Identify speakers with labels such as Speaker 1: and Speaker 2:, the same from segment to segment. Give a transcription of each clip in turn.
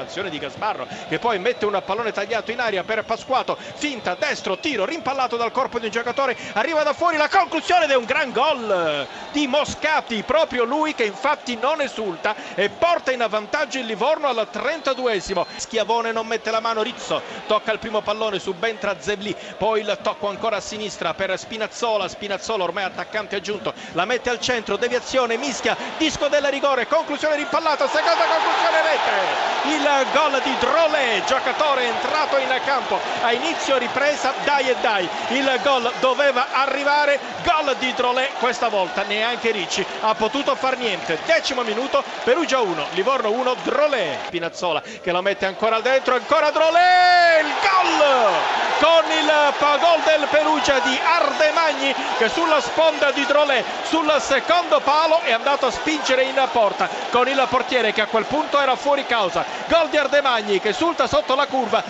Speaker 1: azione di Gasparro che poi mette un pallone tagliato in aria per Pasquato, finta, destro, tiro, rimpallato dal corpo di un giocatore, arriva da fuori la conclusione ed è un gran gol di Moscati, proprio lui che infatti non esulta e porta in avvantaggio il Livorno al 32esimo. Schiavone non mette la mano, Rizzo tocca il primo pallone, subentra Zebli, poi il tocco ancora a sinistra per Spinazzola, Spinazzola ormai attaccante aggiunto, la mette al centro, deviazione, mischia, disco del rigore, conclusione rimpallata, seconda conclusione rete, il gol di Drolé, giocatore entrato in campo. A inizio ripresa, dai e dai, il gol doveva arrivare, gol di Drolé, questa volta neanche Ricci ha potuto far niente, decimo minuto, Perugia 1, Livorno 1, Drolé, Pinazzola che lo mette ancora dentro, ancora Drolé, il gol! Con il gol del Perugia di Ardemagni che sulla sponda di Drolé sul secondo palo è andato a spingere in porta. Con il portiere che a quel punto era fuori causa. Gol di Ardemagni che sulta sotto la curva.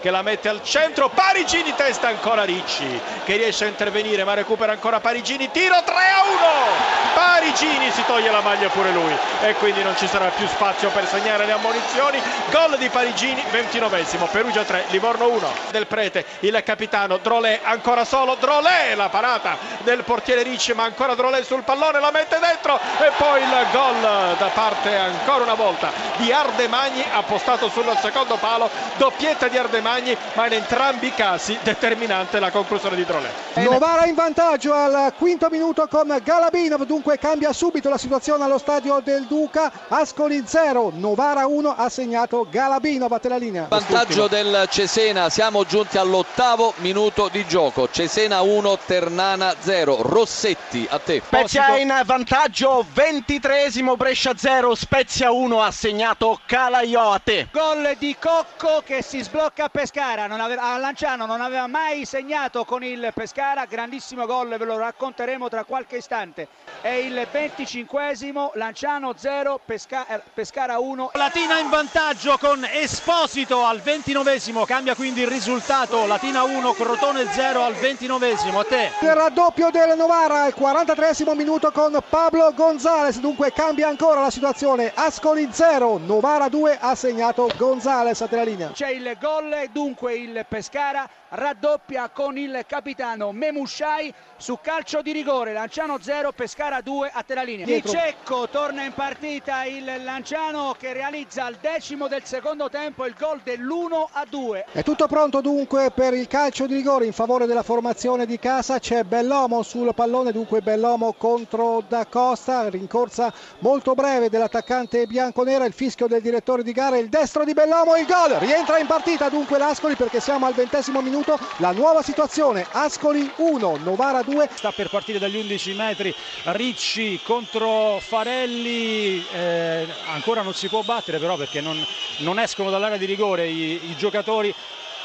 Speaker 1: Che la mette al centro. Parigini testa ancora Ricci che riesce a intervenire ma recupera ancora Parigini. Tiro 3 a 1 Parigini si toglie la maglia pure lui. E quindi non ci sarà più spazio per segnare le ammonizioni. Gol di Parigini 29esimo Perugia 3 Livorno 1 del Prete il capitano Drolé ancora solo. Drolé la parata del portiere Ricci ma ancora Drolé sul pallone la mette dentro. E poi il gol da parte ancora una volta di Ardemagni appostato sul secondo palo. Doppietta di Ardemagni ma in entrambi i casi determinante la conclusione di Drolé
Speaker 2: Novara in vantaggio al quinto minuto con Galabinov dunque cambia subito la situazione allo stadio del Duca Ascoli 0 Novara 1 ha segnato Galabinov a te la linea.
Speaker 3: Vantaggio del Cesena siamo giunti all'ottavo minuto di gioco. Cesena 1 Ternana 0 Rossetti a te.
Speaker 4: Spezia in vantaggio 23esimo Brescia 0 Spezia 1 ha segnato Calaiò a te.
Speaker 5: Gol di Cocco che si sblocca a Pescara. Non aveva, a Lanciano non aveva mai segnato con il Pescara. Grandissimo gol ve lo racconteremo tra qualche istante. È il 25esimo Lanciano 0 Pesca, Pescara 1
Speaker 6: Latina in vantaggio con Esposito al 29esimo cambia quindi il risultato. Latina 1 Crotone 0 al 29esimo a te.
Speaker 2: Il raddoppio del Novara al 43esimo minuto con Pablo Gonzales dunque cambia ancora la situazione. Ascoli 0 Novara 2 ha segnato Gonzales a te la linea
Speaker 5: c'è il gol dunque il Pescara raddoppia con il capitano Memushai su calcio di rigore. Lanciano 0 Pescara 2 a te la linea. Di Cecco torna in partita il Lanciano che realizza al decimo del secondo tempo il gol dell'1 a 2
Speaker 2: è tutto pronto dunque per il calcio di rigore in favore della formazione di casa. C'è Bellomo sul pallone dunque Bellomo contro Da Costa rincorsa molto breve dell'attaccante bianconera il fischio del direttore di gara il destro di Bellomo il gol! Rientra in partita dunque l'Ascoli perché siamo al ventesimo minuto la nuova situazione Ascoli 1 Novara 2
Speaker 6: sta per partire dagli 11 metri Ricci contro Farelli eh, ancora non si può battere però perché non, non escono dall'area di rigore i, i giocatori.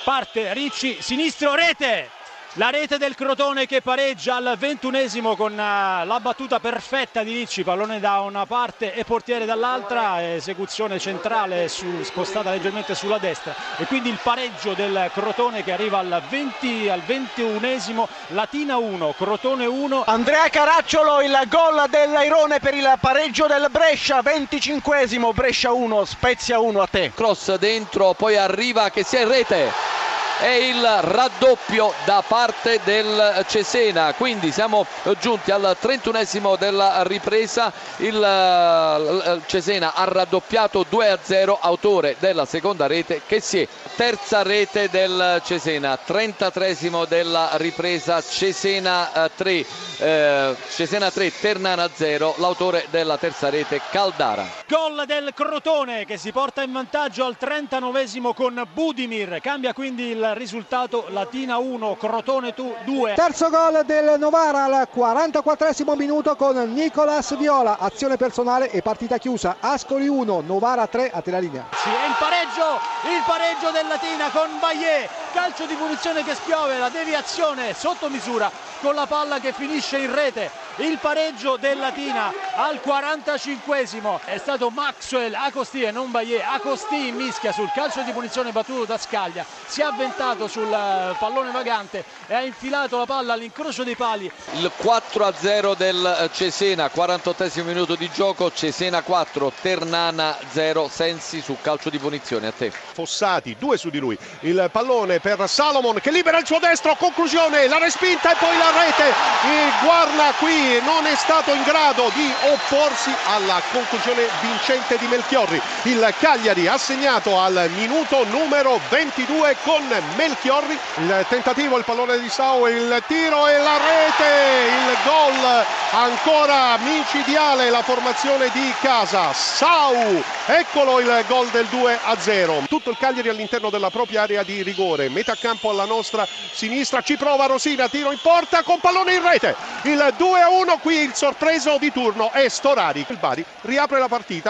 Speaker 6: Parte Ricci sinistro rete la rete del Crotone che pareggia al ventunesimo con la battuta perfetta di Ricci, pallone da una parte e portiere dall'altra, esecuzione centrale su, spostata leggermente sulla destra e quindi il pareggio del Crotone che arriva al, 20, al ventunesimo, Latina 1, Crotone 1.
Speaker 4: Andrea Caracciolo il gol dell'Airone per il pareggio del Brescia, venticinquesimo, Brescia 1, Spezia 1 a te.
Speaker 3: Cross dentro, poi arriva che sia in rete è il raddoppio da parte del Cesena. Quindi siamo giunti al 31esimo della ripresa. Il Cesena ha raddoppiato 2 a 0 autore della seconda rete che si è terza rete del Cesena. 33esimo della ripresa Cesena 3 eh, Cesena 3 Ternana 0 l'autore della terza rete Caldara
Speaker 6: gol del Crotone che si porta in vantaggio al 39esimo con Budimir. Cambia quindi il risultato Latina 1 Crotone 2
Speaker 2: terzo gol del Novara al 44esimo minuto con Nicolas Viola. Azione personale e partita chiusa. Ascoli 1 Novara 3 a te la linea.
Speaker 6: Sì, è il pareggio il pareggio del Latina con Baillet calcio di punizione che spiove la deviazione sotto misura con la palla che finisce in rete. Il pareggio del Latina al 45esimo è stato Maxwell Acosti e non Bayer Acosti in mischia sul calcio di punizione battuto da Scaglia. Si è avventato sul eh, pallone vagante e ha infilato la palla all'incrocio dei pali.
Speaker 3: Il 4 a 0 del Cesena 48 minuto di gioco. Cesena 4 Ternana 0 Sensi su calcio di punizione a te.
Speaker 7: Fossati due su di lui. Il pallone per Salomon che libera il suo destro conclusione la respinta e poi la rete. Il Guarna qui non è stato in grado di opporsi alla conclusione vincente di Melchiorri. Il Cagliari ha segnato al minuto numero 22 con Melchiorri. Il tentativo il pallone di Sau il tiro e la rete. Il gol ancora micidiale la formazione di casa. Sau eccolo il gol del 2 a 0 tutto il Cagliari all'interno della propria area di rigore metà campo alla nostra sinistra ci prova Rosina tiro in porta con pallone in rete. Il 2 a 1 qui il sorpreso di turno è Storari il Bari riapre la partita